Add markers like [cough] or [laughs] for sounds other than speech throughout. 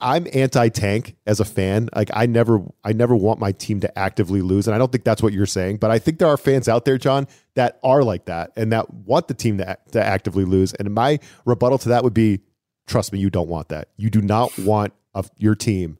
I'm anti-tank as a fan. Like I never I never want my team to actively lose and I don't think that's what you're saying, but I think there are fans out there, Jon, that are like that and that want the team to, to actively lose. And my rebuttal to that would be trust me, you don't want that. You do not want a, your team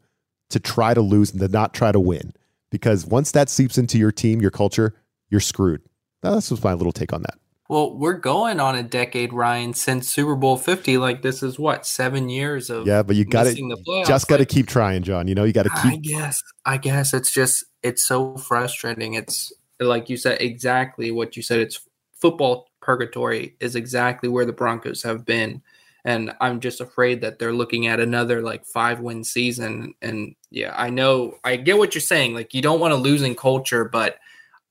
to try to lose and to not try to win because once that seeps into your team, your culture, you're screwed. That's just my little take on that. Well, we're going on a decade, Ryan, since Super Bowl Fifty. Like this is what seven years of yeah, but you got to just got to keep trying, Jon. You know, you got to keep. I guess, I guess it's just it's so frustrating. It's like you said, exactly what you said. It's football purgatory is exactly where the Broncos have been, and I'm just afraid that they're looking at another like five win season. And yeah, I know I get what you're saying. Like you don't want a losing culture, but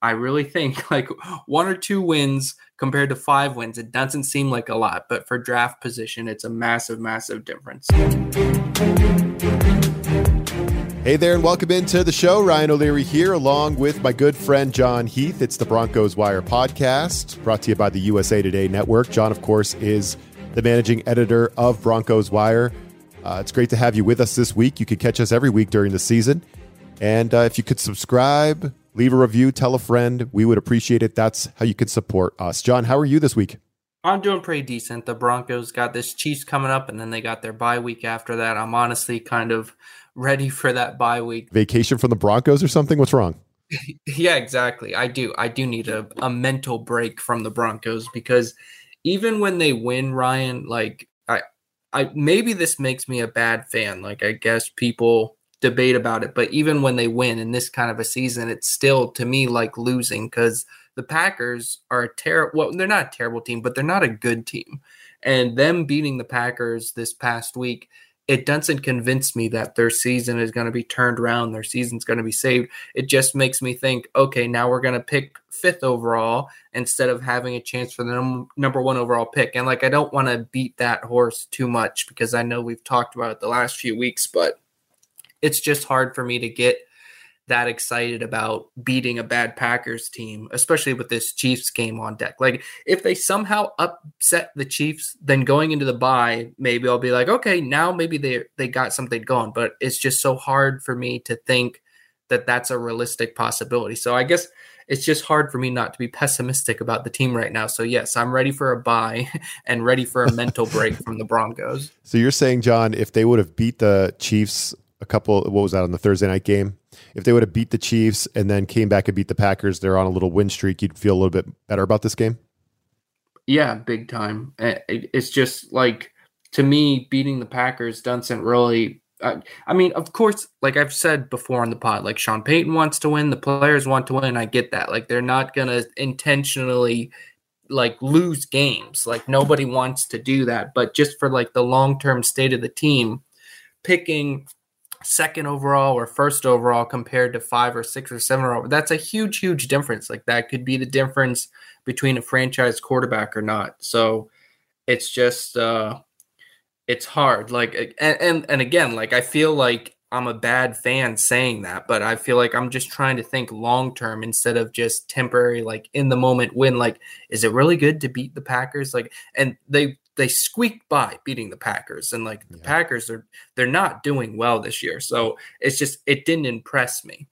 I really think [laughs] like one or two wins compared to five wins, it doesn't seem like a lot, but for draft position, it's a massive, massive difference. Hey there, and welcome into the show. Ryan O'Leary here, along with my good friend Jon Heath. It's the Broncos Wire podcast, brought to you by the USA Today Network. Jon, of course, is the managing editor of Broncos Wire. Uh, it's great to have you with us this week. You can catch us every week during the season. And uh, if you could subscribe, leave a review, tell a friend. We would appreciate it. That's how you can support us. Jon, how are you this week? I'm doing pretty decent. The Broncos got this Chiefs coming up, and then they got their bye week after that. I'm honestly kind of ready for that bye week. Vacation from the Broncos or something? What's wrong? [laughs] yeah, exactly. I do. I do need a, a mental break from the Broncos because even when they win, Ryan, like I I maybe this makes me a bad fan. Like I guess people debate about it. But even when they win in this kind of a season, it's still to me like losing because the Packers are a terrible. Well, they're not a terrible team, but they're not a good team. And them beating the Packers this past week, it doesn't convince me that their season is going to be turned around. Their season's going to be saved. It just makes me think, okay, now we're going to pick fifth overall instead of having a chance for the num- number one overall pick. And like, I don't want to beat that horse too much because I know we've talked about it the last few weeks, but it's just hard for me to get that excited about beating a bad Packers team, especially with this Chiefs game on deck. Like if they somehow upset the Chiefs, then going into the bye, maybe I'll be like, okay, now maybe they they got something going. But it's just so hard for me to think that that's a realistic possibility. So I guess it's just hard for me not to be pessimistic about the team right now. So yes, I'm ready for a bye [laughs] and ready for a mental break from the [laughs] Broncos. So you're saying, Jon, if they would have beat the Chiefs a couple. What was that on the Thursday night game? If they would have beat the Chiefs and then came back and beat the Packers, they're on a little win streak. You'd feel a little bit better about this game. Yeah, big time. Eh, it's just like to me, beating the Packers doesn't really. I, I mean, of course, like I've said before on the pod, like Sean Payton wants to win, the players want to win. I get that. Like they're not gonna intentionally like lose games. Like nobody wants to do that. But just for like the long term state of the team, picking second overall or first overall compared to five or six or seven overall. That's a huge, huge difference. Like that could be the difference between a franchise quarterback or not. So it's just uh it's hard. Like and and, and again, like I feel like I'm a bad fan saying that, but I feel like I'm just trying to think long term instead of just temporary, like in the moment win. Like, is it really good to beat the Packers? Like, and they they squeaked by beating the Packers, and like the yeah. Packers are they're not doing well this year. So it's just it didn't impress me.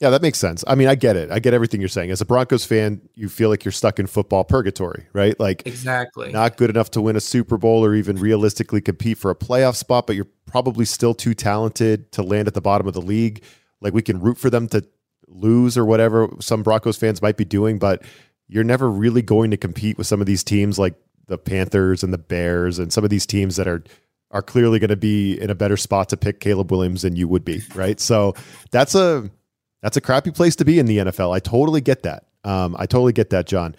Yeah, that makes sense. I mean, I get it. I get everything you're saying. As a Broncos fan, you feel like you're stuck in football purgatory, right? Like exactly not good enough to win a Super Bowl or even realistically compete for a playoff spot, but you're probably still too talented to land at the bottom of the league. Like we can root for them to lose or whatever some Broncos fans might be doing, but you're never really going to compete with some of these teams like the Panthers and the Bears and some of these teams that are are clearly going to be in a better spot to pick Caleb Williams than you would be, right? So that's a that's a crappy place to be in the NFL. I totally get that. Um, I totally get that, Jon.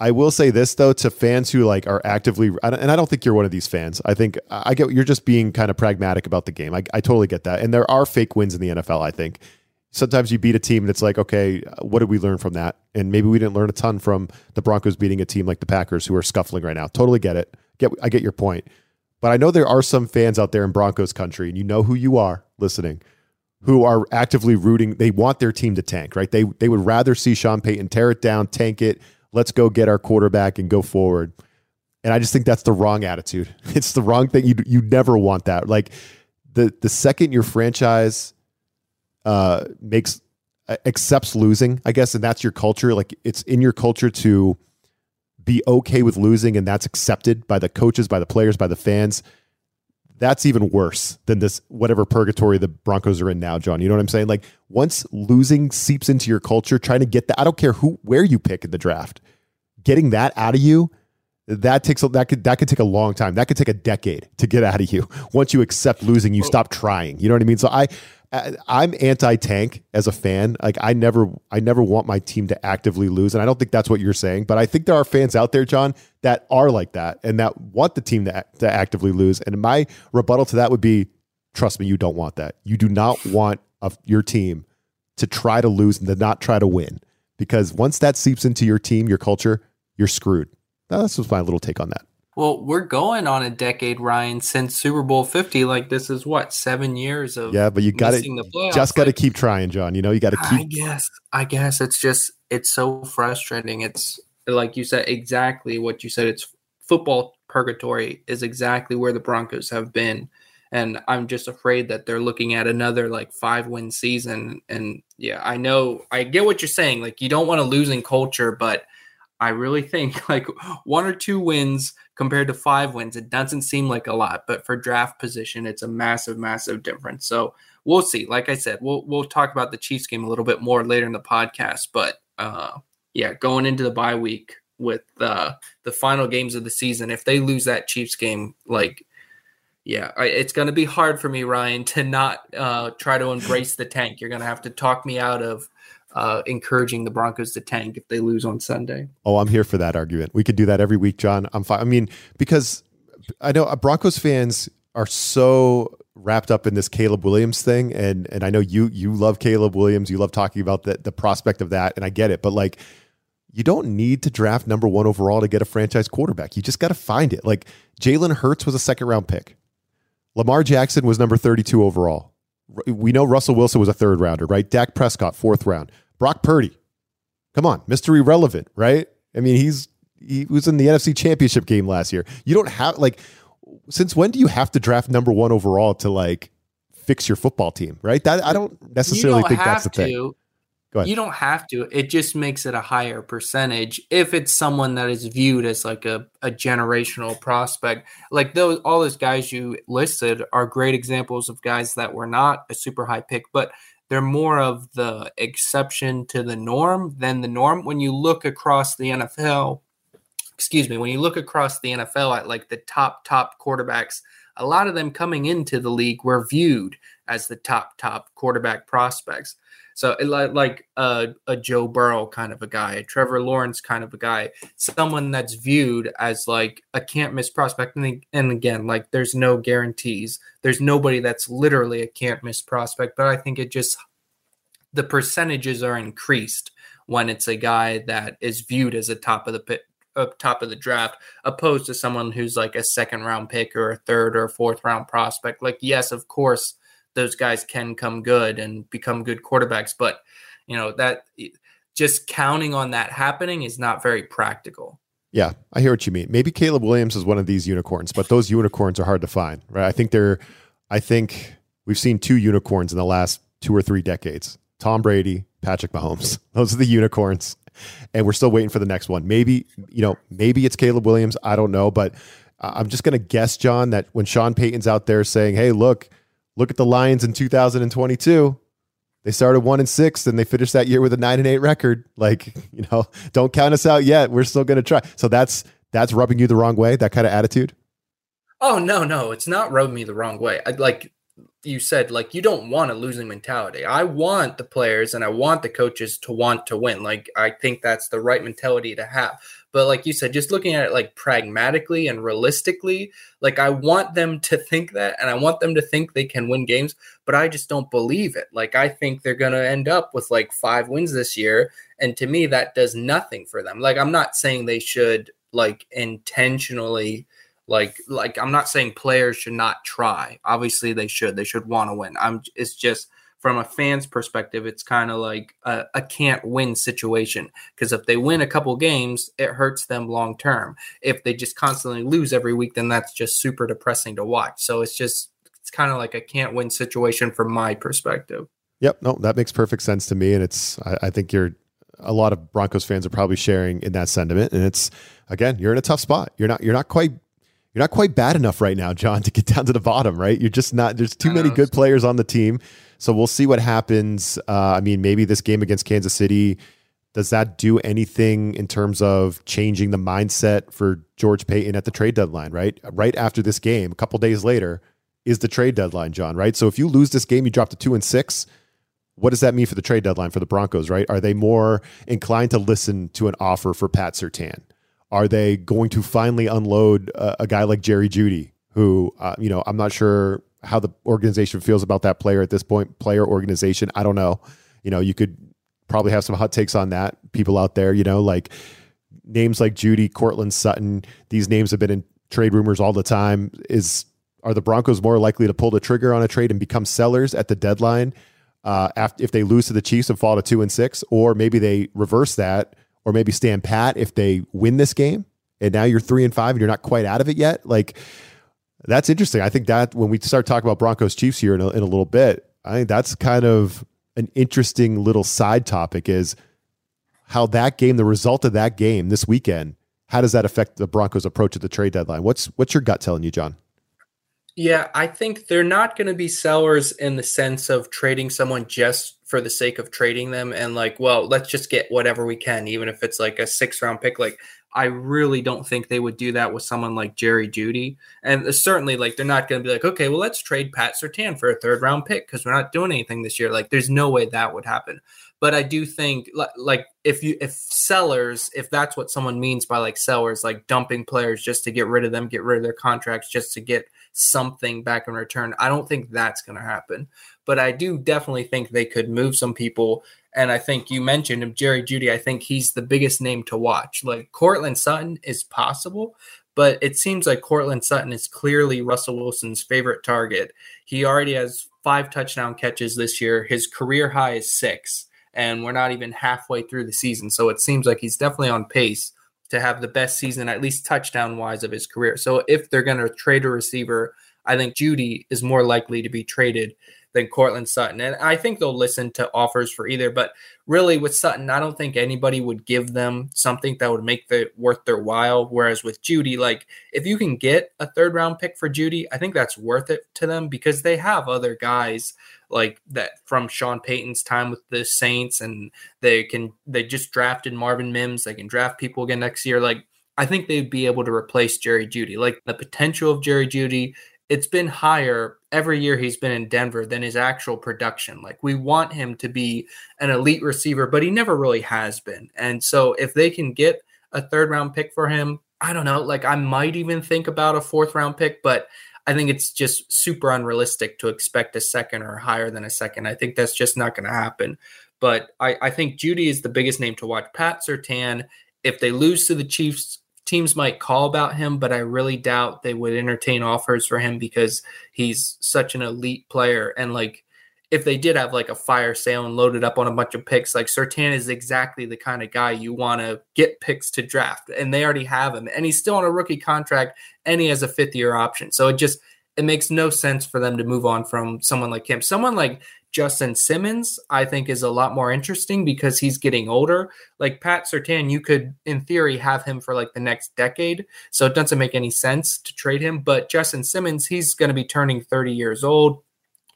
I will say this though to fans who like are actively, and I don't think you're one of these fans. I think I get you're just being kind of pragmatic about the game. I, I totally get that, and there are fake wins in the NFL. I think sometimes you beat a team and it's like, okay, what did we learn from that? And maybe we didn't learn a ton from the Broncos beating a team like the Packers who are scuffling right now. Totally get it. Get I get your point. But I know there are some fans out there in Broncos country, and you know who you are listening, who are actively rooting. They want their team to tank, right? They they would rather see Sean Payton tear it down, tank it. Let's go get our quarterback and go forward. And I just think that's the wrong attitude. [laughs] It's the wrong thing. You you never want that. Like the the second your franchise uh, makes accepts losing, I guess, and that's your culture. Like it's in your culture to be okay with losing, and that's accepted by the coaches, by the players, by the fans. That's even worse than this whatever purgatory the Broncos are in now, Jon. You know what I'm saying? Like once losing seeps into your culture, trying to get that. I don't care who where you pick in the draft, getting that out of you that takes that could that could take a long time. That could take a decade to get out of you. [laughs] Once you accept losing, you stop trying. You know what I mean? So I I'm anti-tank as a fan. Like I never I never want my team to actively lose, and I don't think that's what you're saying. But I think there are fans out there, Jon, that are like that and that want the team to, to actively lose. And my rebuttal to that would be, trust me, you don't want that. You do not want a, your team to try to lose and to not try to win, because once that seeps into your team, your culture, you're screwed. That's just my little take on that. Well, we're going on a decade, Ryan, since Super Bowl Fifty. Like this is what seven years of yeah, but you got to just got to like, keep trying, Jon. You know, you got to keep. I guess, I guess it's just it's so frustrating. It's like you said exactly what you said. It's football purgatory is exactly where the Broncos have been, and I'm just afraid that they're looking at another like five win season. And yeah, I know I get what you're saying. Like you don't want a losing culture, but I really think [laughs] like one or two wins compared to five wins, it doesn't seem like a lot, but for draft position, it's a massive, massive difference. So we'll see. Like I said, we'll we'll talk about the Chiefs game a little bit more later in the podcast. But uh, yeah, going into the bye week with uh, the final games of the season, if they lose that Chiefs game, like yeah, it's going to be hard for me, Ryan, to not uh, try to embrace the tank. You're going to have to talk me out of uh, encouraging the Broncos to tank if they lose on Sunday. Oh, I'm here for that argument. We could do that every week, Jon. I'm fine. I mean, because I know uh, Broncos fans are so wrapped up in this Caleb Williams thing, and and I know you you love Caleb Williams. You love talking about the the prospect of that, and I get it. But like, you don't need to draft number one overall to get a franchise quarterback. You just got to find it. Like Jalen Hurts was a second round pick. Lamar Jackson was number 32 overall. We know Russell Wilson was a third rounder, right? Dak Prescott, fourth round. Brock Purdy. Come on, Mr. Irrelevant, right? I mean, he's he was in the NFC Championship game last year. You don't have like since when do you have to draft number 1 overall to like fix your football team, right? That I don't necessarily don't think that's the to. thing. You don't have to. It just makes it a higher percentage if it's someone that is viewed as like a, a generational prospect. Like those all those guys you listed are great examples of guys that were not a super high pick, but they're more of the exception to the norm than the norm. When you look across the NFL, excuse me, when you look across the NFL at like the top, top quarterbacks, a lot of them coming into the league were viewed as the top, top quarterback prospects. So like a, a Joe Burrow kind of a guy, a Trevor Lawrence kind of a guy, someone that's viewed as like a can't miss prospect. And, and again, like there's no guarantees. There's nobody that's literally a can't miss prospect. But I think it just the percentages are increased when it's a guy that is viewed as a top of the pit, up top of the draft, opposed to someone who's like a second round pick or a third or fourth round prospect. Like, yes, of course, those guys can come good and become good quarterbacks. But you know that just counting on that happening is not very practical. Yeah, I hear what you mean. Maybe Caleb Williams is one of these unicorns, but those unicorns are hard to find, right? I think they're. I think we've seen two unicorns in the last two or three decades: Tom Brady, Patrick Mahomes. [laughs] Those are the unicorns, and we're still waiting for the next one. Maybe you know, maybe it's Caleb Williams. I don't know, but uh, I'm just going to guess, Jon, that when Sean Payton's out there saying, "Hey, look." Look at the Lions in 2022. They started one and six, and they finished that year with a nine and eight record. Like, [laughs] you know, don't count us out yet. We're still going to try. So that's that's rubbing you the wrong way. That kind of attitude. Oh no, no, it's not rubbing me the wrong way. I, like you said, like you don't want a losing mentality. I want the players and I want the coaches to want to win. Like I think that's the right mentality to have. But like you said, just looking at it like pragmatically and realistically, like I want them to think that and I want them to think they can win games, but I just don't believe it. Like I think they're going to end up with like five wins this year. And to me, that does nothing for them. Like I'm not saying they should like intentionally like like i'm not saying players should not try obviously they should they should want to win i'm it's just from a fan's perspective, it's kind of like a, a, can't win situation because if they win a couple games, it hurts them long term. If they just constantly lose every week, then that's just super depressing to watch. So it's just it's kind of like a can't win situation from my perspective. Yep, no, that makes perfect sense to me, and it's I, I think you're a lot of Broncos fans are probably sharing in that sentiment, and it's again you're in a tough spot. You're not you're not quite you're not quite bad enough right now, Jon, to get [laughs] down to the bottom, right? You're just not, there's too many good players on the team. So we'll see what happens. Uh, I mean, maybe this game against Kansas City, does that do anything in terms of changing the mindset for George Paton at the trade deadline, right? Right after this game, a couple days later, is the trade deadline, Jon, right? So if you lose this game, you drop to two and six. What does that mean for the trade deadline for the Broncos, right? Are they more inclined to listen to an offer for Pat Surtain? Are they going to finally unload a, a guy like Jerry Jeudy, who, uh, you know, I'm not sure how the organization feels about that player at this point, player organization. I don't know. You know, you could probably have some hot takes on that. People out there, you know, like names like Jeudy, Courtland Sutton, these names have been in trade rumors all the time. Is are the Broncos more likely to pull the trigger on a trade and become sellers at the deadline uh, after, if they lose to the Chiefs and fall to two and six, or maybe they reverse that or maybe stand pat if they win this game and now you're three and five and you're not quite out of it yet. Like that's interesting. I think that when we start talking about Broncos Chiefs here in a, in a little bit, I think that's kind of an interesting little side topic is how that game, the result of that game this weekend, how does that affect the Broncos' approach at the trade deadline? What's what's your gut telling you, Jon? Yeah, I think they're not going to be sellers in the sense of trading someone just for the sake of trading them and like, well, let's just get whatever we can, even if it's like a six round pick. Like, I really don't think they would do that with someone like Jerry Jeudy. And uh, certainly, like, they're not going to be like, okay, well, let's trade Pat Surtain for a third round pick because we're not doing anything this year. Like, there's no way that would happen. But I do think, like, if you, if sellers, if that's what someone means by like sellers, like dumping players just to get rid of them, get rid of their contracts, just to get something back in return. I don't think that's going to happen, but I do definitely think they could move some people. And I think you mentioned him, Jerry Jeudy. I think he's the biggest name to watch. Like Courtland Sutton is possible, but it seems like Courtland Sutton is clearly Russell Wilson's favorite target. He already has five touchdown catches this year. His career high is six, and we're not even halfway through the season. So it seems like he's definitely on pace to have the best season, at least touchdown wise, of his career. So if they're going to trade a receiver, I think Jeudy is more likely to be traded than Courtland Sutton. And I think they'll listen to offers for either. But really, with Sutton, I don't think anybody would give them something that would make the worth their while. Whereas with Jeudy, like if you can get a third round pick for Jeudy, I think that's worth it to them because they have other guys like that from Sean Payton's time with the Saints, and they can they just drafted Marvin Mims. They can draft people again next year. Like I think they'd be able to replace Jerry Jeudy. Like the potential of Jerry Jeudy, it's been higher every year he's been in Denver than his actual production. Like we want him to be an elite receiver, but he never really has been. And so if they can get a third round pick for him, I don't know. Like I might even think about a fourth round pick, but I think it's just super unrealistic to expect a second or higher than a second. I think that's just not going to happen. But I, I think Jeudy is the biggest name to watch. Pat Surtain, if they lose to the Chiefs, teams might call about him, but I really doubt they would entertain offers for him because he's such an elite player. And like, if they did have like a fire sale and loaded up on a bunch of picks, like Surtain is exactly the kind of guy you want to get picks to draft, and they already have him, and he's still on a rookie contract, and he has a fifth year option. So it just it makes no sense for them to move on from someone like him. Someone like Justin Simmons, I think, is a lot more interesting because he's getting older. Like Pat Surtain, you could, in theory, have him for like the next decade. So it doesn't make any sense to trade him. But Justin Simmons, he's going to be turning 30 years old.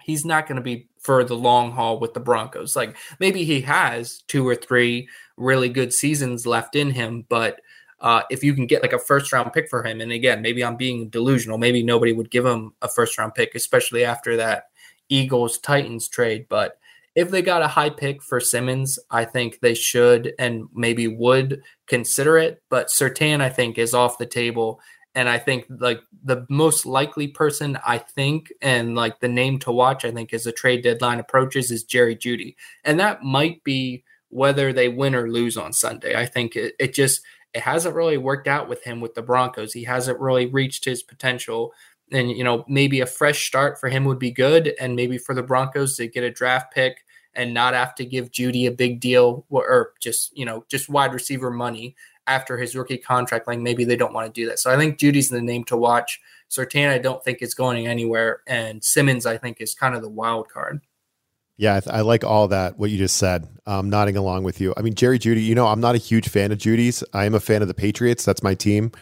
He's not going to be for the long haul with the Broncos. Like maybe he has two or three really good seasons left in him, but uh, if you can get like a first round pick for him, and again, maybe I'm being delusional. Maybe nobody would give him a first round pick, especially after that Eagles Titans trade. But if they got a high pick for Simmons, I think they should and maybe would consider it. But Surtain, I think, is off the table. And I think like the most likely person I think and like the name to watch, I think, as the trade deadline approaches is Jerry Jeudy. And that might be whether they win or lose on Sunday. I think it, it just it hasn't really worked out with him with the Broncos. He hasn't really reached his potential. And you know, maybe a fresh start for him would be good. And maybe for the Broncos to get a draft pick and not have to give jeudy a big deal or just, you know, just wide receiver money after his rookie contract, like maybe they don't want to do that. So I think jeudy's the name to watch. Surtain, I don't think is going anywhere, and Simmons, I think, is kind of the wild card. Yeah, I, I, like all that what you just said. I'm nodding along with you. I mean, Jerry Jeudy, You know, I'm not a huge fan of Jeudy's. I am a fan of the Patriots. That's my team,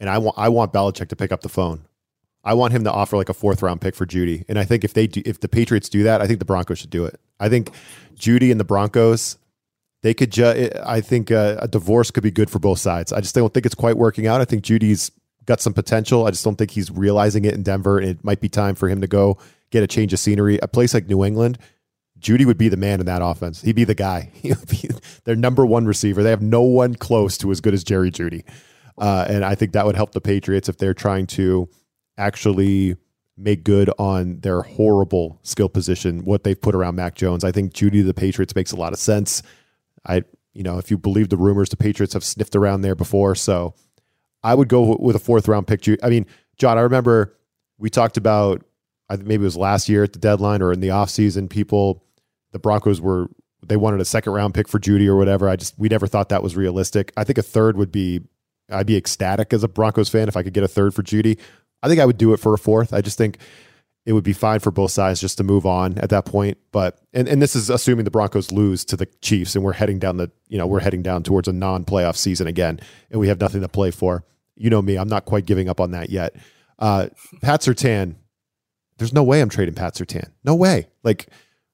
and I want I want Belichick to pick up the phone. I want him to offer like a fourth round pick for Jeudy. And I think if they do, if the Patriots do that, I think the Broncos should do it. I think Jeudy and the Broncos, they could. Ju- I think uh, a divorce could be good for both sides. I just don't think it's quite working out. I think Jeudy's got some potential. I just don't think he's realizing it in Denver, and it might be time for him to go get a change of scenery. A place like New England Jeudy would be the man in that offense. He'd be the guy. [laughs] He'd be their number one receiver. They have no one close to as good as Jerry Jeudy. Uh, and I think that would help the Patriots if they're trying to actually make good on their horrible skill position, what they've put around Mac Jones. I think Jeudy the Patriots makes a lot of sense. I, you know, if you believe the rumors, the Patriots have sniffed around there before. So I would go with a fourth round pick. I mean, Jon, I remember we talked about, I think maybe it was last year at the deadline or in the offseason, people the Broncos were they wanted a second round pick for Jeudy or whatever. I just we never thought that was realistic. I think a third would be I'd be ecstatic as a Broncos fan if I could get a third for Jeudy. I think I would do it for a fourth. I just think it would be fine for both sides just to move on at that point. But and, and this is assuming the Broncos lose to the Chiefs and we're heading down the you know, we're heading down towards a non playoff season again and we have nothing to play for. You know me, I'm not quite giving up on that yet. Uh Pat Surtain, there's no way I'm trading Pat Surtain. No way. Like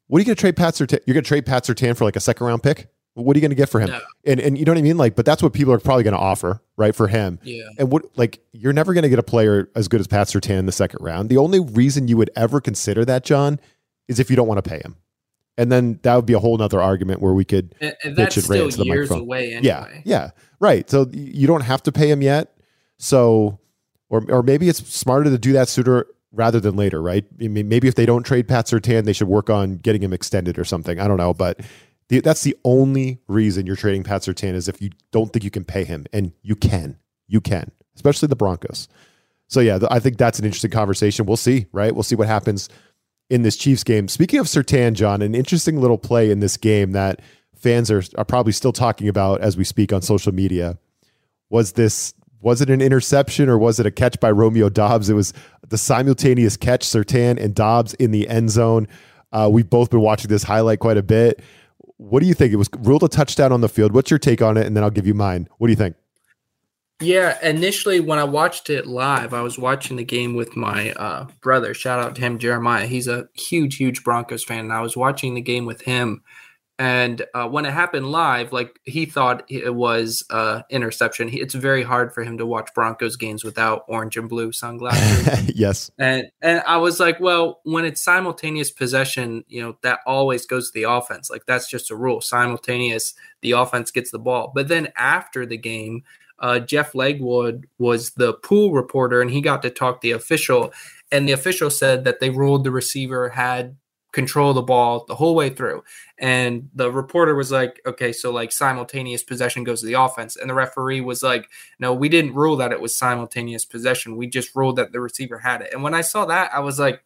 what are you to trade Pat Surtain? You're to trade Pat Surtain for like a second round pick? What are you going to get for him? No. And and you know what I mean? Like, but that's what people are probably going to offer, right? For him. Yeah. And what like you're never going to get a player as good as Pat Surtain in the second round. The only reason you would ever consider that, Jon, is if you don't want to pay him. And then that would be a whole nother argument where we could and, and that's and still the years microphone. away anyway. Yeah, yeah, right. So you don't have to pay him yet. So, or or maybe it's smarter to do that sooner rather than later, right? I mean, maybe if they don't trade Pat Surtain, they should work on getting him extended or something. I don't know, but the, that's the only reason you're trading Pat Surtain is if you don't think you can pay him, and you can, you can, especially the Broncos. So yeah, I think that's an interesting conversation. We'll see, right? We'll see what happens in this Chiefs game. Speaking of Surtain, Jon, an interesting little play in this game that fans are, are probably still talking about as we speak on social media was this was it an interception or was it a catch by Romeo Doubs? It was the simultaneous catch, Surtain and Doubs in the end zone. Uh, we've both been watching this highlight quite a bit. What do you think? It was ruled a touchdown on the field. What's your take on it? And then I'll give you mine. What do you think? Yeah, initially when I watched it live, I was watching the game with my uh, brother. Shout out to him, Jeremiah. He's a huge, huge Broncos fan. And I was watching the game with him and uh, when it happened live, like he thought it was uh, interception. He, it's very hard for him to watch Broncos games without orange and blue sunglasses. [laughs] yes. And and I was like, well, when it's simultaneous possession, you know that always goes to the offense. Like that's just a rule. Simultaneous, the offense gets the ball. But then after the game, uh, Jeff Legwold was the pool reporter, and he got to talk to the official. And the official said that they ruled the receiver had control the ball the whole way through. And the reporter was like, okay, so like simultaneous possession goes to the offense. And the referee was like, no, we didn't rule that it was simultaneous possession. We just ruled that the receiver had it. And when I saw that, I was like,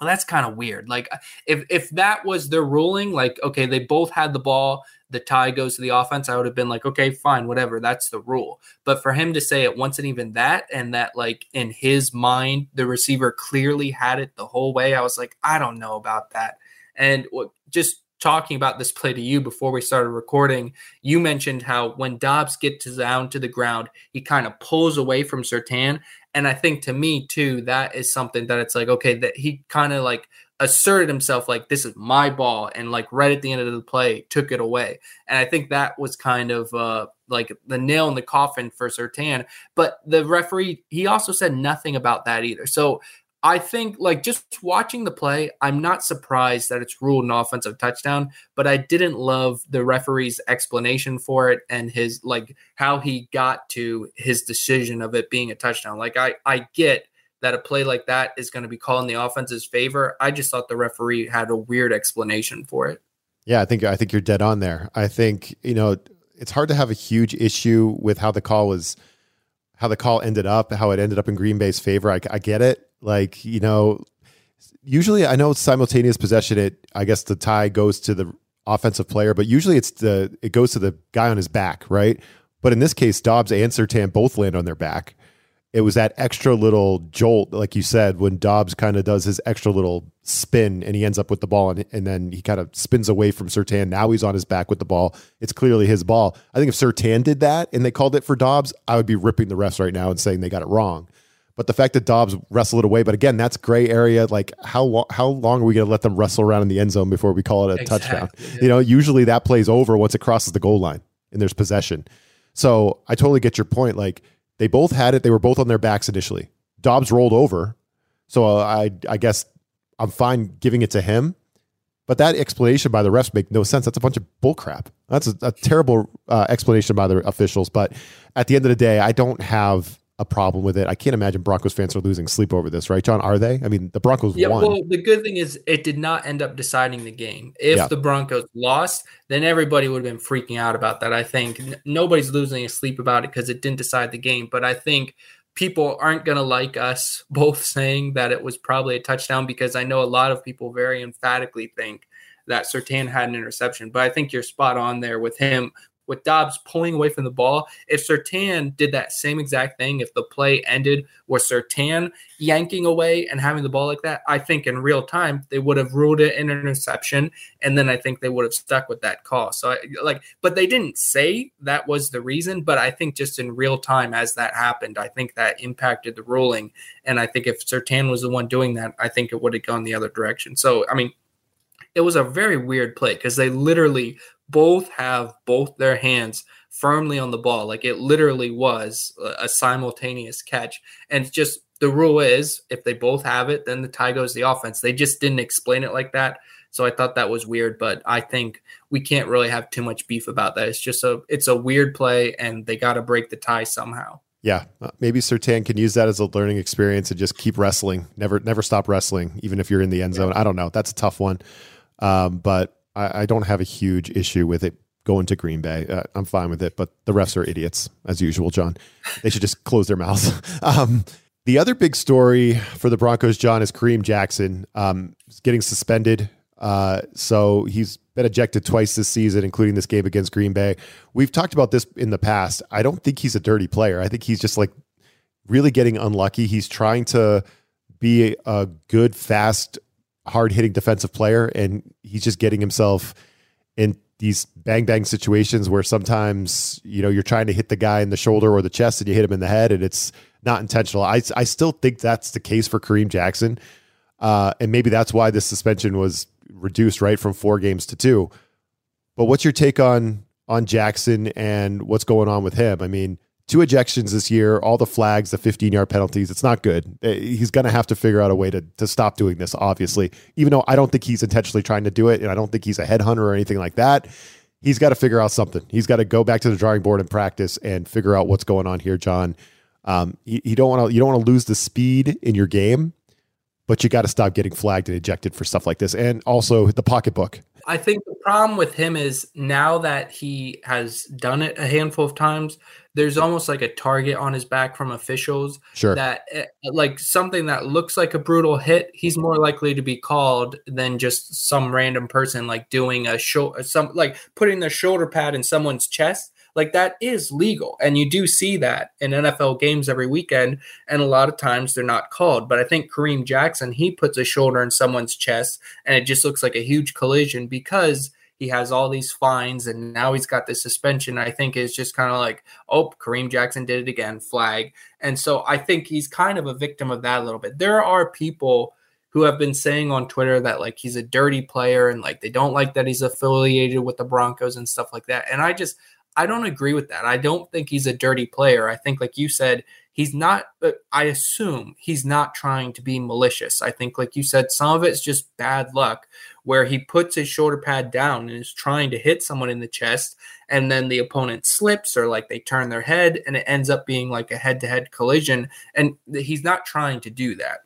well, that's kind of weird. Like uh, if if that was their ruling, like okay, they both had the ball, the tie goes to the offense, I would have been like, okay, fine, whatever. That's the rule. But for him to say it wasn't even that, and that like in his mind, the receiver clearly had it the whole way, I was like, I don't know about that. And just talking about this play to you before we started recording, you mentioned how when Doubs gets down to the ground, he kind of pulls away from Surtain. And I think to me too, that is something that it's like, okay, that he kind of like asserted himself like this is my ball and like right at the end of the play took it away. And i think that was kind of uh like the nail in the coffin for Surtain but the referee he also said nothing about that either. So I think like just watching the play, I'm not surprised that it's ruled an offensive touchdown, but I didn't love the referee's explanation for it and his like how he got to his decision of it being a touchdown. Like I I get that a play like that is going to be called in the offense's favor. I just thought the referee had a weird explanation for it. Yeah, I think I think you're dead on there. I think you know it's hard to have a huge issue with how the call was, how the call ended up, how it ended up in Green Bay's favor. I, I get it. Like you know, usually I know simultaneous possession. It I guess the tie goes to the offensive player, but usually it's the it goes to the guy on his back, right? But in this case, Doubs and Surtain both land on their back. It was that extra little jolt, like you said, when Doubs kind of does his extra little spin and he ends up with the ball and, and then he kind of spins away from Surtain. Now he's on his back with the ball. It's clearly his ball. I think if Surtain did that and they called it for Doubs, I would be ripping the refs right now and saying they got it wrong. But the fact that Doubs wrestled it away, but again, that's gray area. Like how long? How long are we going to let them wrestle around in the end zone before we call it a exactly, touchdown? Yeah. You know, usually that plays over once it crosses the goal line and there's possession. So I totally get your point. Like they both had it. They were both on their backs initially. Doubs rolled over, so uh, I I guess I'm fine giving it to him. But that explanation by the refs make no sense. That's a bunch of bullcrap. That's a, a terrible uh, explanation by the officials. But at the end of the day, I don't have a problem with it. I can't imagine Broncos fans are losing sleep over this, right, Jon? Are they? I mean, the Broncos yeah, won. Well, the good thing is it did not end up deciding the game. If yeah. the Broncos lost, then everybody would have been freaking out about that. I think nobody's losing sleep about it because it didn't decide the game. But I think people aren't going to like us [laughs] both saying that it was probably a touchdown because I know a lot of people very emphatically think that Surtain had an interception. But I think you're spot on there with him with Doubs pulling away from the ball. If Surtain did that same exact thing, if the play ended with Surtain yanking away and having the ball like that, I think in real time they would have ruled it an interception, and then I think they would have stuck with that call. So, I, like, but they didn't say that was the reason. But I think just in real time as that happened, I think that impacted the ruling. And I think if Surtain was the one doing that, I think it would have gone the other direction. So, I mean, it was a very weird play because they literally both have both their hands firmly on the ball. Like it literally was a simultaneous catch. And just the rule is if they both have it, then the tie goes to the offense. They just didn't explain it like that. So I thought that was weird, but I think we can't really have too much beef about that. It's just a it's a weird play and they got to break the tie somehow. Yeah, uh, maybe Surtain can use that as a learning experience and just keep wrestling. Never never stop wrestling even if you're in the end zone. I don't know. That's a tough one. Um, but I, I, don't have a huge issue with it going to Green Bay. Uh, I'm fine with it, but the refs are idiots as usual, Jon. They should just close their mouths. [laughs] Um, the other big story for the Broncos, Jon, is Kareem Jackson um, getting suspended. Uh, so he's been ejected twice this season, including this game against Green Bay. We've talked about this in the past. I don't think he's a dirty player. I think he's just like really getting unlucky. He's trying to be a good, fast hard hitting defensive player, and he's just getting himself in these bang bang situations where sometimes you know you're trying to hit the guy in the shoulder or the chest and you hit him in the head and it's not intentional. I I still think that's the case for Kareem Jackson, uh, and maybe that's why this suspension was reduced right from four games to two. But what's your take on on Jackson and what's going on with him? I mean, two ejections this year, all the flags, the 15 yard penalties. It's not good. Eh, he's going to have to figure out a way to, to stop doing this, obviously, even though I don't think he's intentionally trying to do it. And I don't think he's a headhunter or anything like that. He's got to figure out something. He's got to go back to the drawing board and practice and figure out what's going on here, Jon. Um, you, you don't want to you don't want to lose the speed in your game, but you got to stop getting flagged and ejected for stuff like this, and also the pocketbook. I think the problem with him is now that he has done it a handful of times, there's almost like a target on his back from officials. Sure. That eh, like something that looks like a brutal hit, he's more likely to be called than just some random person like doing a show, some like putting their shoulder pad in someone's chest. Like that is legal, and you do see that in NFL games every weekend. And a lot of times they're not called. But I think Kareem Jackson he puts a shoulder in someone's chest, and it just looks like a huge collision because he has all these fines and now he's got this suspension. I think is just kind of like, oh, Kareem Jackson did it again, flag. And so I think he's kind of a victim of that a little bit. There are people who have been saying on Twitter that like he's a dirty player and like they don't like that he's affiliated with the Broncos and stuff like that. And I just I don't agree with that. I don't think he's a dirty player. I think like you said, he's not I assume he's not trying to be malicious. I think like you said some of it's just bad luck where he puts his shoulder pad down and is trying to hit someone in the chest and then the opponent slips or like they turn their head and it ends up being like a head-to-head collision and he's not trying to do that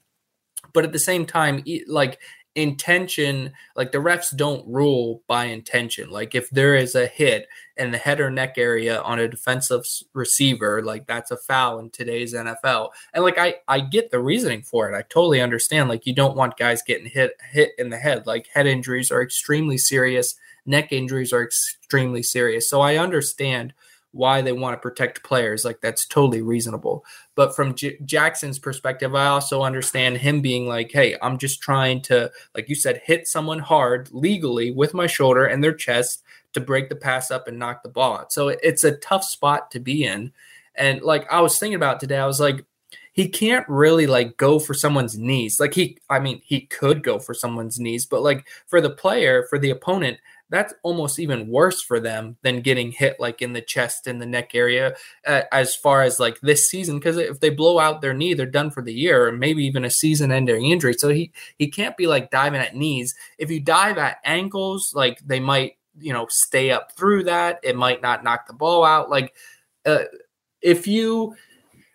but at the same time like intention like the refs don't rule by intention. Like if there is a hit in the head or neck area on a defensive receiver like that's a foul in today's NFL and like I I get the reasoning for it. I totally understand like you don't want guys getting hit hit in the head. Like head injuries are extremely serious. Neck injuries are extremely serious. So I understand why they want to protect players. Like that's totally reasonable. But from J- Jackson's perspective, I also understand him being like, "Hey, I'm just trying to, like you said, hit someone hard legally with my shoulder and their chest to break the pass up and knock the ball out." So it's a tough spot to be in. And like I was thinking about today, I was like, he can't really like go for someone's knees. Like he, I mean, he could go for someone's knees, but like for the player, for the opponent, that's almost even worse for them than getting hit like in the chest and the neck area uh, as far as like this season because if they blow out their knee they're done for the year or maybe even a season ending injury. So he he can't be like diving at knees. If you dive at ankles like they might you know stay up through that. It might not knock the ball out. Like uh, if you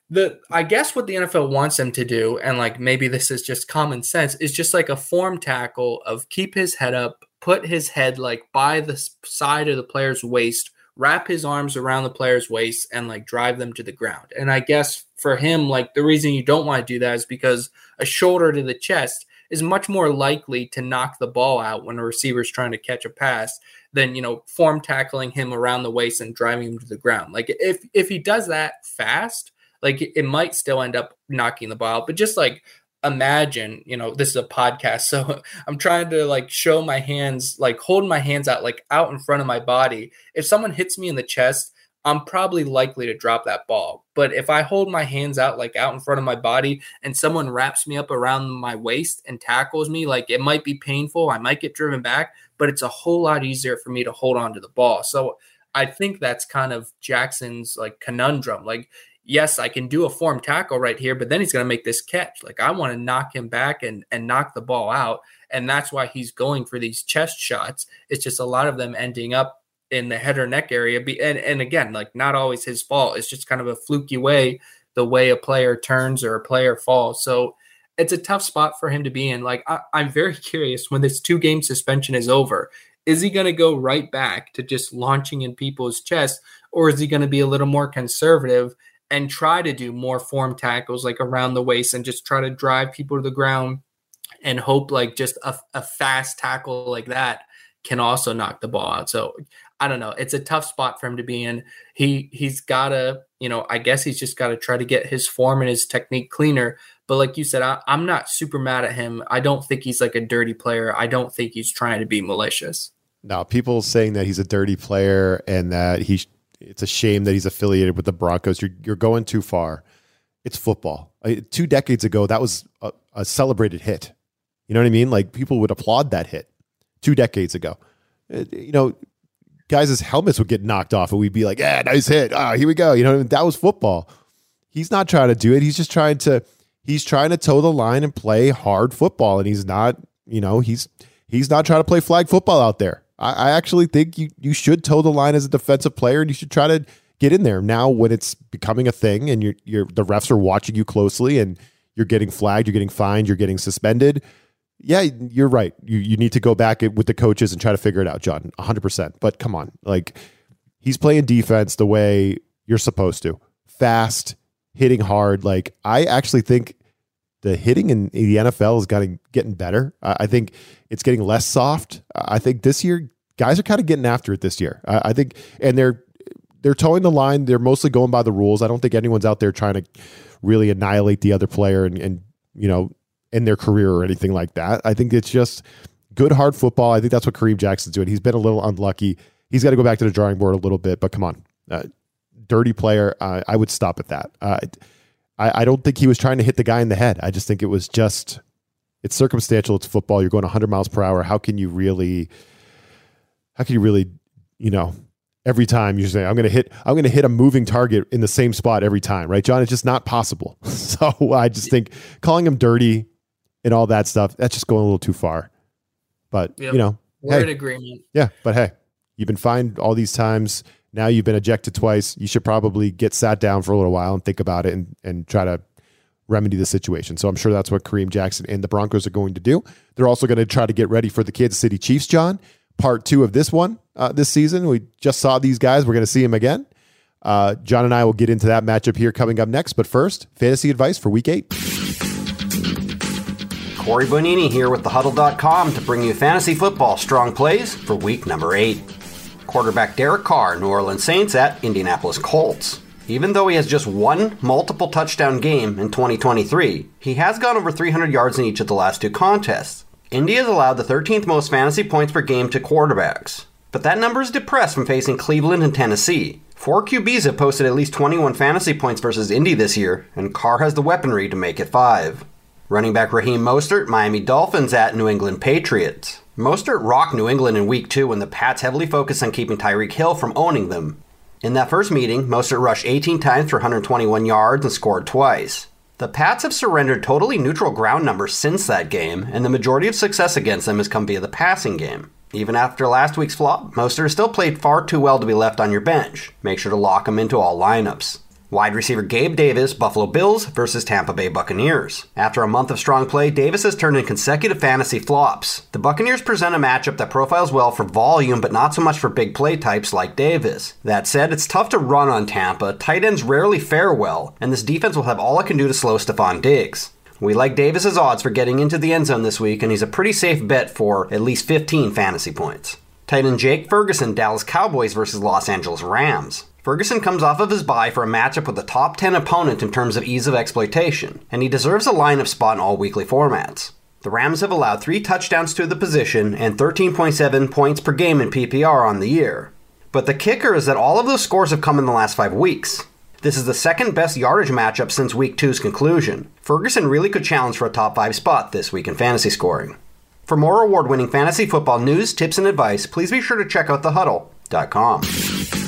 the I guess what the NFL wants him to do, and like maybe this is just common sense, is just like a form tackle of keep his head up, put his head like by the side of the player's waist, wrap his arms around the player's waist, and like drive them to the ground. And I guess for him, like the reason you don't want to do that is because a shoulder to the chest is much more likely to knock the ball out when a receiver's trying to catch a pass than you know form tackling him around the waist and driving him to the ground. Like if if he does that fast, like it might still end up knocking the ball. But just like imagine you know this is a podcast [laughs] so i'm trying to like show my hands like hold my hands out like out in front of my body. If someone hits me in the chest i'm probably likely to drop that ball. But if i hold my hands out like out in front of my body and someone wraps me up around my waist and tackles me like it might be painful i might get driven back but it's a whole lot easier for me to hold on to the ball. So I think that's kind of Jackson's like conundrum. Like yes, I can do a form tackle right here, but then he's going to make this catch. Like I want to knock him back and and knock the ball out, and that's why he's going for these chest shots. It's just a lot of them ending up in the head or neck area. And and again, like not always his fault. It's just kind of a fluky way the way a player turns or a player falls. So it's a tough spot for him to be in. Like I, I'm very [laughs] curious when this two game suspension is over. Is he going to go right back to just launching in people's chests, or is he going to be a little more conservative and try to do more form tackles like around the waist and just try to drive people to the ground and hope like just a, a fast tackle like that can also knock the ball out. So I don't know. It's a tough spot for him to be in. He he's gotta, you know, I guess he's just gotta try to get his form and his technique cleaner. But like you said, I, I'm not super mad at him. I don't think he's like a dirty player. I don't think he's trying to be malicious. Now, people saying that he's a dirty player and that he it's a shame that he's affiliated with the Broncos. You're you're going too far. It's football. I, two decades ago, that was a, a, celebrated hit. You know what I mean? Like people would applaud that hit. Two decades ago, uh, you know, guys' helmets would get knocked off, and we'd be like, "Yeah, nice hit. Ah, here we go." You know, that was football. He's not trying to do it. He's just trying to. He's trying to toe the line and play hard football, and he's not. You know, he's he's not trying to play flag football out there. I, I actually think you you should toe the line as a defensive player, and you should try to get in there now when it's becoming a thing, and you're you're the refs are watching you closely, and you're getting flagged, you're getting fined, you're getting suspended. Yeah, you're right. You you need to go back with the coaches and try to figure it out, Jon. 100%. But come on. Like he's playing defense the way you're supposed to. Fast, hitting hard. Like I actually think the hitting in the NFL is getting getting better. I think it's getting less soft. I think this year guys are kind of getting after it this year. I think, and they're they're toeing the line. They're mostly going by the rules. I don't think anyone's out there trying to really annihilate the other player and, and you know in their career or anything like that. I think it's just good hard football. I think that's what Kareem Jackson's doing. He's been a little unlucky. He's got to go back to the drawing board a little bit. But come on, uh, dirty player. Uh, I would stop at that. Uh, I, I don't think he was trying to hit the guy in the head. I just think it was just it's circumstantial. It's football. You're going 100 miles per hour. How can you really? How can you really? You know, every time you say I'm going to hit I'm going to hit a moving target in the same spot every time, right, Jon? It's just not possible. [laughs] So I just think calling him dirty and all that stuff that's just going a little too far. But yep. you know, we're hey, in agreement. Yeah, but hey, you've been fined all these times. Now you've been ejected twice. You should probably get sat down for a little while and think about it and and try to remedy the situation. So I'm sure that's what Kareem Jackson and the Broncos are going to do. They're also going to try to get ready for the Kansas City Chiefs, Jon. Part two of this one uh, this season. We just saw these guys. We're going to see them again. Uh, Jon and I will get into that matchup here coming up next. But first, fantasy advice for week eight. Cory Bonini here with the thehuddle.com to bring you fantasy football strong plays for week number eight. Quarterback Derek Carr, New Orleans Saints at Indianapolis Colts. Even though he has just one multiple touchdown game in 2023, he has gone over 300 yards in each of the last two contests. Indy has allowed the 13th most fantasy points per game to quarterbacks. But that number is depressed from facing Cleveland and Tennessee. Four QBs have posted at least 21 fantasy points versus Indy this year, and Carr has the weaponry to make it five. Running back Raheem Mostert, Miami Dolphins at New England Patriots. Mostert rocked New England in week two when the Pats heavily focused on keeping Tyreek Hill from owning them. In that first meeting, Mostert rushed 18 times for 121 yards and scored twice. The Pats have surrendered totally neutral ground numbers since that game, and the majority of success against them has come via the passing game. Even after last week's flop, Mostert still played far too well to be left on your bench. Make sure to lock him into all lineups. Wide receiver Gabe Davis, Buffalo Bills versus Tampa Bay Buccaneers. After a month of strong play, Davis has turned in consecutive fantasy flops. The Buccaneers present a matchup that profiles well for volume, but not so much for big play types like Davis. That said, it's tough to run on Tampa, tight ends rarely fare well, and this defense will have all it can do to slow Stefon Diggs. We like Davis's odds for getting into the end zone this week, and he's a pretty safe bet for at least 15 fantasy points. Tight end Jake Ferguson, Dallas Cowboys versus Los Angeles Rams. Ferguson comes off of his bye for a matchup with a top 10 opponent in terms of ease of exploitation, and he deserves a lineup spot in all weekly formats. The Rams have allowed three touchdowns to the position and 13.7 points per game in PPR on the year. But the kicker is that all of those scores have come in the last five weeks. This is the second best yardage matchup since week two's conclusion. Ferguson really could challenge for a top five spot this week in fantasy scoring. For more award winning fantasy football news, tips, and advice, please be sure to check out thehuddle.com.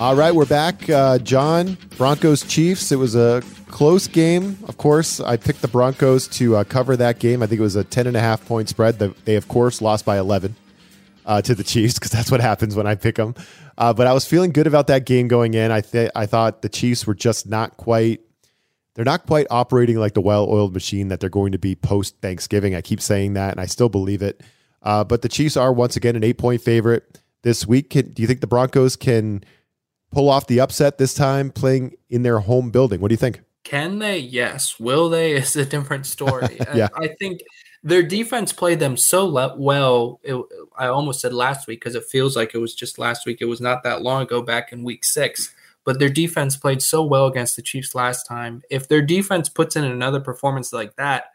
All right, we're back. Uh, Jon, Broncos Chiefs. It was a close game. Of course, I picked the Broncos to uh, cover that game. I think it was a 10 and a half point spread. They, of course, lost by 11 uh, to the Chiefs because that's what happens when I pick them. Uh, but I was feeling good about that game going in. I, th- I thought the Chiefs were just not quite. They're not quite operating like the well-oiled machine that they're going to be post Thanksgiving. I keep saying that, and I still believe it. Uh, but the Chiefs are once again an eight-point favorite this week. Can, do you think the Broncos can pull off the upset this time playing in their home building. What do you think? Can they? Yes. Will they? [laughs] Is a different story. [laughs] yeah. I think their defense played them so le- well. It, I almost said last week because it feels like it was just last week. It was not that long ago, back in week six. But their defense played so well against the Chiefs last time. If their defense puts in another performance like that,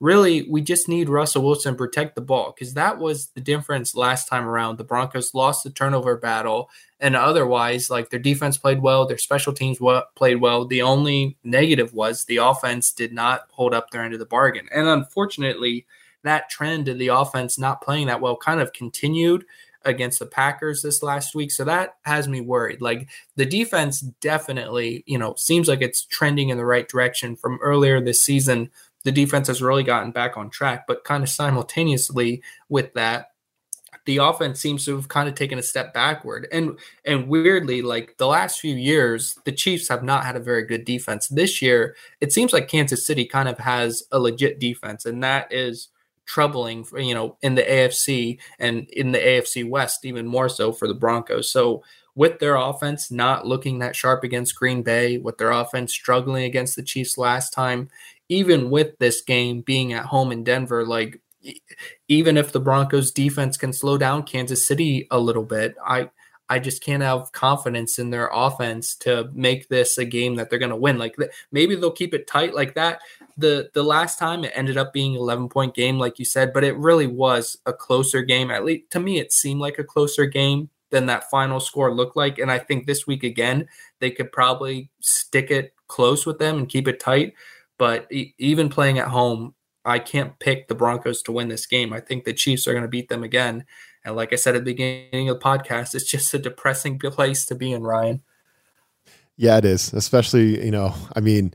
really we just need Russell Wilson to protect the ball because that was the difference last time around. The Broncos lost the turnover battle, and otherwise, like their defense played well, their special teams played well. The only negative was the offense did not hold up their end of the bargain, and unfortunately, that trend of the offense not playing that well kind of continued against the Packers this last week. So that has me worried. Like the defense definitely, you know, seems like it's trending in the right direction from earlier this season the defense has really gotten back on track. But kind of simultaneously with that, the offense seems to have kind of taken a step backward. And and weirdly, like the last few years, the Chiefs have not had a very good defense. This year, it seems like Kansas City kind of has a legit defense, and that is troubling for, you know in the AFC and in the AFC West even more so for the Broncos. So with their offense not looking that sharp against Green Bay, with their offense struggling against the Chiefs last time, even with this game being at home in Denver, like even if the Broncos defense can slow down Kansas City a little bit, I I just can't have confidence in their offense to make this a game that they're going to win. Like maybe they'll keep it tight like that. The the last time it ended up being 11 point game like you said, but it really was a closer game. At least to me it seemed like a closer game than that final score looked like and I think this week again they could probably stick it close with them and keep it tight. But e- even playing at home, I can't pick the Broncos to win this game. I think the Chiefs are going to beat them again. And like I said at the beginning of the podcast, it's just a depressing place to be in, Ryan. Yeah, it is. Especially, you know, I mean,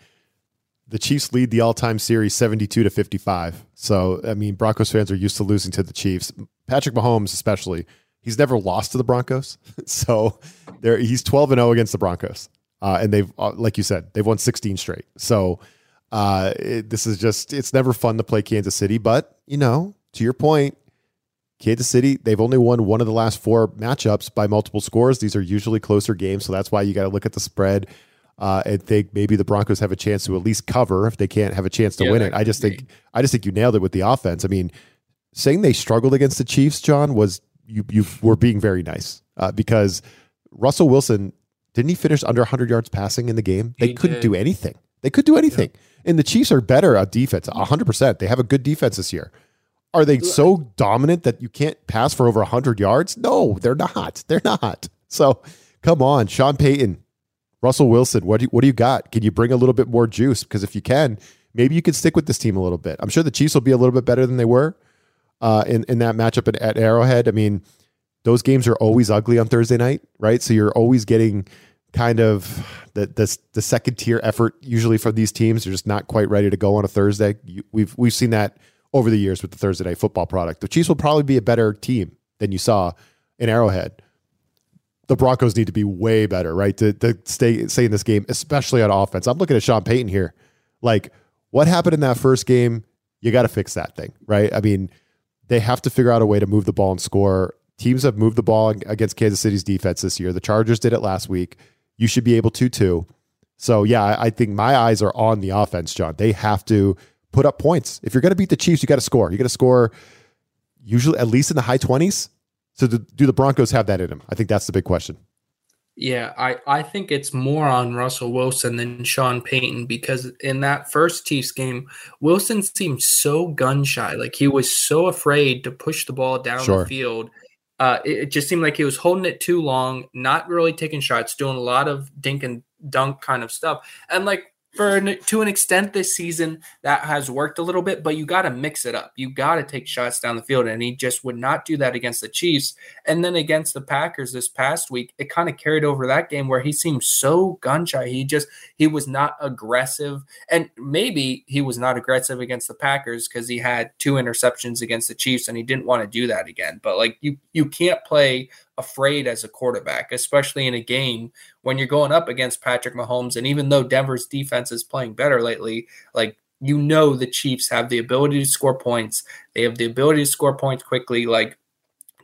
the Chiefs lead the all-time series 72 to 55. So, I mean, Broncos fans are used to losing to the Chiefs. Patrick Mahomes especially, he's never lost to the Broncos. [laughs] so, there he's 12 and 0 against the Broncos. Uh, and they've uh, like you said, they've won 16 straight. So, uh, it, this is just, it's never fun to play Kansas City, but, you know, to your point, Kansas City, they've only won one of the last four matchups by multiple scores. These are usually closer games, so that's why you got to look at the spread uh, and think maybe the Broncos have a chance to at least cover if they can't have a chance to yeah, win it. I just think I just think you nailed it with the offense. I mean, saying they struggled against the Chiefs, Jon, was you you were being very nice uh, because Russell Wilson didn't he finish under 100 yards passing in the game? They He couldn't did. do anything. They could do anything. And the Chiefs are better at defense, 100%. They have a good defense this year. Are they so dominant that you can't pass for over 100 yards? No, they're not. They're not. So come on, Sean Payton, Russell Wilson, what do you, what do you got? Can you bring a little bit more juice? Because if you can, maybe you can stick with this team a little bit. I'm sure the Chiefs will be a little bit better than they were uh, in in that matchup at, at Arrowhead. I mean, those games are always ugly on Thursday night, right? So you're always getting kind of the the, the second tier effort usually for these teams. They're just not quite ready to go on a Thursday. You, we've we've seen that over the years with the Thursday night football product. The Chiefs will probably be a better team than you saw in Arrowhead. The Broncos need to be way better, right? To, to stay stay in this game, especially on offense. I'm looking at Sean Payton here. Like, what happened in that first game? You got to fix that thing, right? I mean, they have to figure out a way to move the ball and score. Teams have moved the ball against Kansas City's defense this year. The Chargers did it last week. You should be able to too. So yeah, I think my eyes are on the offense, Jon. They have to put up points. If you're going to beat the Chiefs, you got to score. You got to score usually at least in the high 20s. So do, do the Broncos have that in them? I think that's the big question. Yeah, I, I think it's more on Russell Wilson than Sean Payton because in that first Chiefs game, Wilson seemed so gun shy. Like he was so afraid to push the ball down Sure. the field. Uh, it, it just seemed like he was holding it too long, not really taking shots, doing a lot of dink and dunk kind of stuff. And like for an, to an extent this season, that has worked a little bit, but you got to mix it up. You got to take shots down the field. And he just would not do that against the Chiefs. And then against the Packers this past week, it kind of carried over that game where he seemed so gun shy. He just he was not aggressive, and maybe he was not aggressive against the Packers because he had two interceptions against the Chiefs, and he didn't want to do that again. But like you, you can't play afraid as a quarterback, especially in a game when you're going up against Patrick Mahomes. And even though Denver's defense is playing better lately, like you know the Chiefs have the ability to score points. They have the ability to score points quickly. Like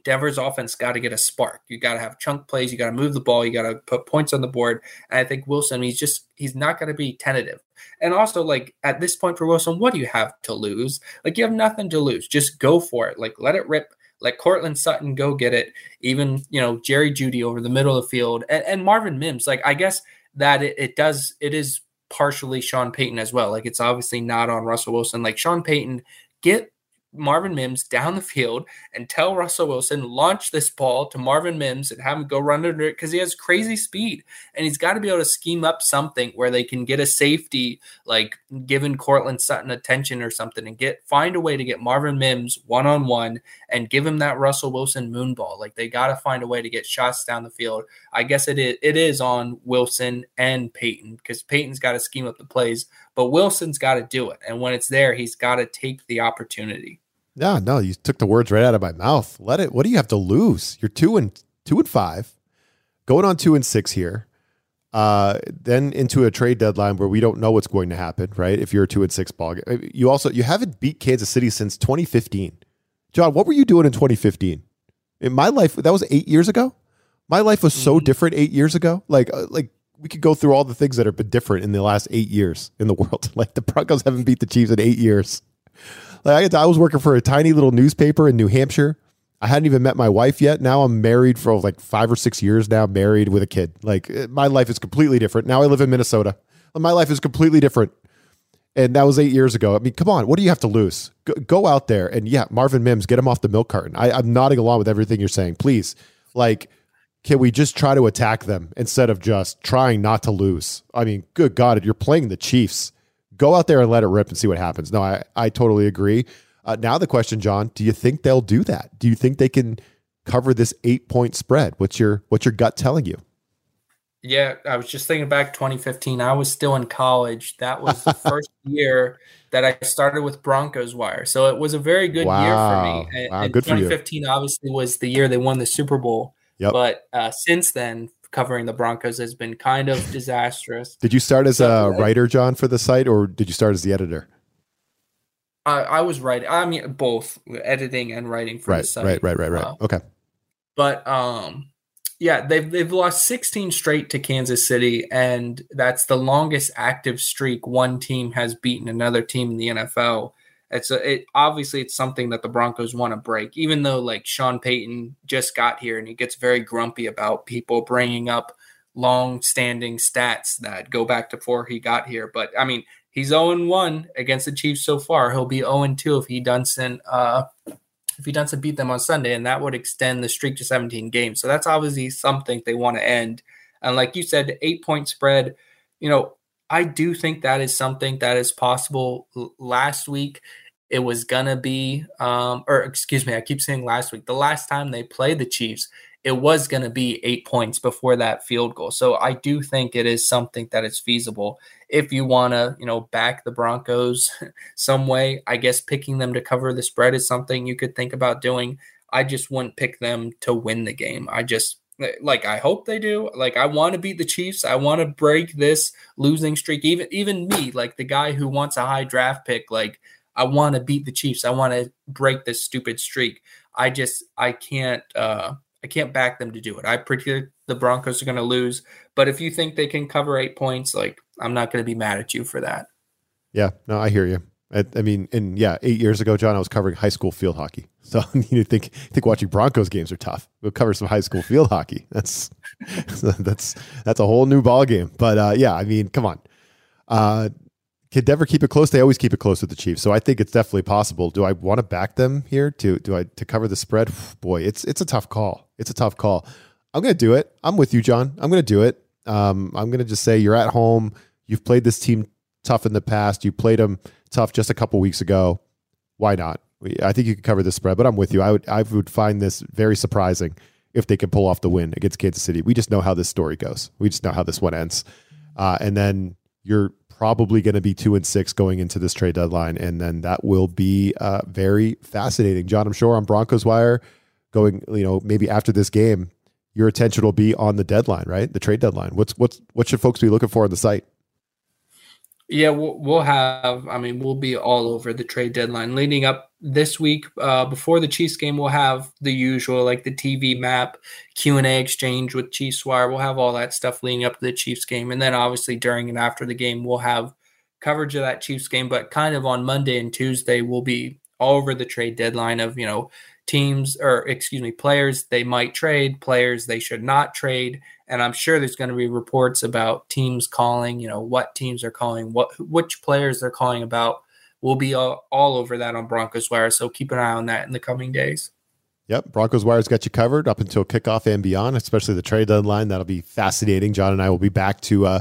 Denver's offense got to get a spark. You got to have chunk plays. You got to move the ball. You got to put points on the board. And I think Wilson, he's just he's not going to be tentative. And also, like at this point for Wilson, what do you have to lose? Like you have nothing to lose. Just go for it. Like let it rip. Let Courtland Sutton go get it. Even you know Jerry Jeudy over the middle of the field and, and Marvin Mims. Like I guess that it, it does. It is partially Sean Payton as well. Like it's obviously not on Russell Wilson. Like Sean Payton, get Marvin Mims down the field and tell Russell Wilson launch this ball to Marvin Mims and have him go run under it because he has crazy speed and he's got to be able to scheme up something where they can get a safety like giving Courtland Sutton attention or something and get find a way to get Marvin Mims one on one and give him that Russell Wilson moon ball. Like they got to find a way to get shots down the field. I guess it is it is on Wilson and Payton because Payton's got to scheme up the plays, but Wilson's got to do it. And when it's there, he's got to take the opportunity. No, no, you took the words right out of my mouth. Let it. What do you have to lose? You're two and two and five, going on two and six here. Uh, then into a trade deadline where we don't know what's going to happen, right? If you're a two and six ball, game. you also you haven't beat Kansas City since 2015. Jon, what were you doing in 2015? In my life, that was eight years ago. My life was so Mhm. different eight years ago. Like, uh, like we could go through all the things that have been different in the last eight years in the [laughs] world. Like the Broncos haven't beat the Chiefs in eight years. Like I, I was working for a tiny little newspaper in New Hampshire. I hadn't even met my wife yet. Now I'm married for like five or six years now, married with a kid. Like eh, my life is completely different. Now I live in Minnesota. My life is completely different. And that was eight years ago. I mean, come on. What do you have to lose? Go, go out there and yeah, Marvin Mims, get him off the milk carton. I, I'm nodding along with everything you're saying. Please, like, can we just try to attack them instead of just trying not to lose? I mean, good God, you're playing the Chiefs. Go out there and let it rip and see what happens. No, I, I totally agree. Uh, now the question, Jon, do you think they'll do that? Do you think they can cover this eight point spread? What's your what's your gut telling you? Yeah, I was just thinking back 2015. I was still in college. That was the [laughs] first year that I started with Broncos Wire. So it was a very good year for me. And, Wow, and good for you. 2015 obviously was the year they won the Super Bowl. Yep. But uh, since then, covering the Broncos has been kind of disastrous. Did you start as a writer, Jon, for the site, or did you start as the editor? I, I was writing. I mean, both editing and writing for the Right, site. right, right, right, right. Uh, Okay. but um yeah they've they've lost 16 straight to Kansas City and that's the longest active streak one team has beaten another team in the NFL It's a, it obviously it's something that the Broncos want to break, even though like Sean Payton just got here and he gets very grumpy about people bringing up long standing stats that go back to before he got here. But I mean, he's 0 1 against the Chiefs so far. He'll be 0 2 if he doesn't uh if he doesn't beat them on Sunday, and that would extend the streak to 17 games. So that's obviously something they want to end. And like you said, eight point spread, you know, I do think that is something that is possible. L- last week, it was gonna be, um, or excuse me, I keep saying last week. The last time they played the Chiefs, it was gonna be eight points before that field goal. So I do think it is something that is feasible. If you wanna, you know, back the Broncos [laughs] some way, I guess picking them to cover the spread is something you could think about doing. I just wouldn't pick them to win the game. I just like I hope they do. Like I want to beat the Chiefs. I want to break this losing streak. Even even me, like the guy who wants a high draft pick, like I want to beat the Chiefs. I want to break this stupid streak. I just I can't uh I can't back them to do it. I predict the Broncos are going to lose, but if you think they can cover 8 points, like I'm not going to be mad at you for that. Yeah, no, I hear you. I, I, mean, and yeah, eight years ago, Jon, I was covering high school field hockey. [laughs] So [laughs] you think think watching Broncos games are tough. We'll cover some high school field hockey. [laughs] That's that's that's a whole new ball game. But uh, yeah, I mean, come on. Uh, can Denver keep it close? They always keep it close with the Chiefs. So I think it's definitely possible. Do I want to back them here to do I to cover the spread? Boy, it's it's a tough call. It's a tough call. I'm gonna do it. I'm with you, Jon. I'm gonna do it. Um, I'm gonna just say you're at home. You've played this team tough in the past. You played them tough just a couple weeks ago. Why not? I think you could cover the spread, but I'm with you. I would I would find this very surprising if they could pull off the win against Kansas City. We just know how this story goes. We just know how this one ends. Uh, and then you're probably going to be two and six going into this trade deadline, and then that will be uh, very fascinating. Jon, I'm sure on Broncos Wire, going you know maybe after this game, your attention will be on the deadline, right? The trade deadline. What's what's what should folks be looking for on the site? Yeah, we'll, we'll have. I mean, we'll be all over the trade deadline leading up this week. Uh, before the Chiefs game, we'll have the usual, like the TV map, Q and A exchange with Chiefs Wire. We'll have all that stuff leading up to the Chiefs game, and then obviously during and after the game, we'll have coverage of that Chiefs game. But kind of on Monday and Tuesday, we'll be all over the trade deadline of you know teams or excuse me players they might trade, players they should not trade and I'm sure there's going to be reports about teams calling, you know, what teams are calling, what which players they're calling about. We'll be all, all over that on Broncos Wire, so keep an eye on that in the coming days. Yep, Broncos Wire's got you covered up until kickoff and beyond, especially the trade deadline. That'll be fascinating. Jon and I will be back to uh,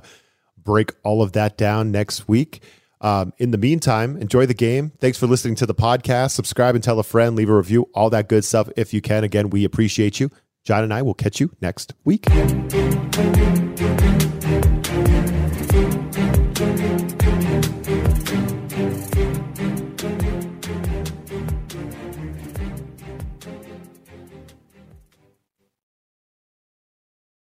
break all of that down next week. Um, in the meantime, enjoy the game. Thanks for listening to the podcast. Subscribe and tell a friend, leave a review, all that good stuff if you can. Again, we appreciate you. Jon and I will catch you next week.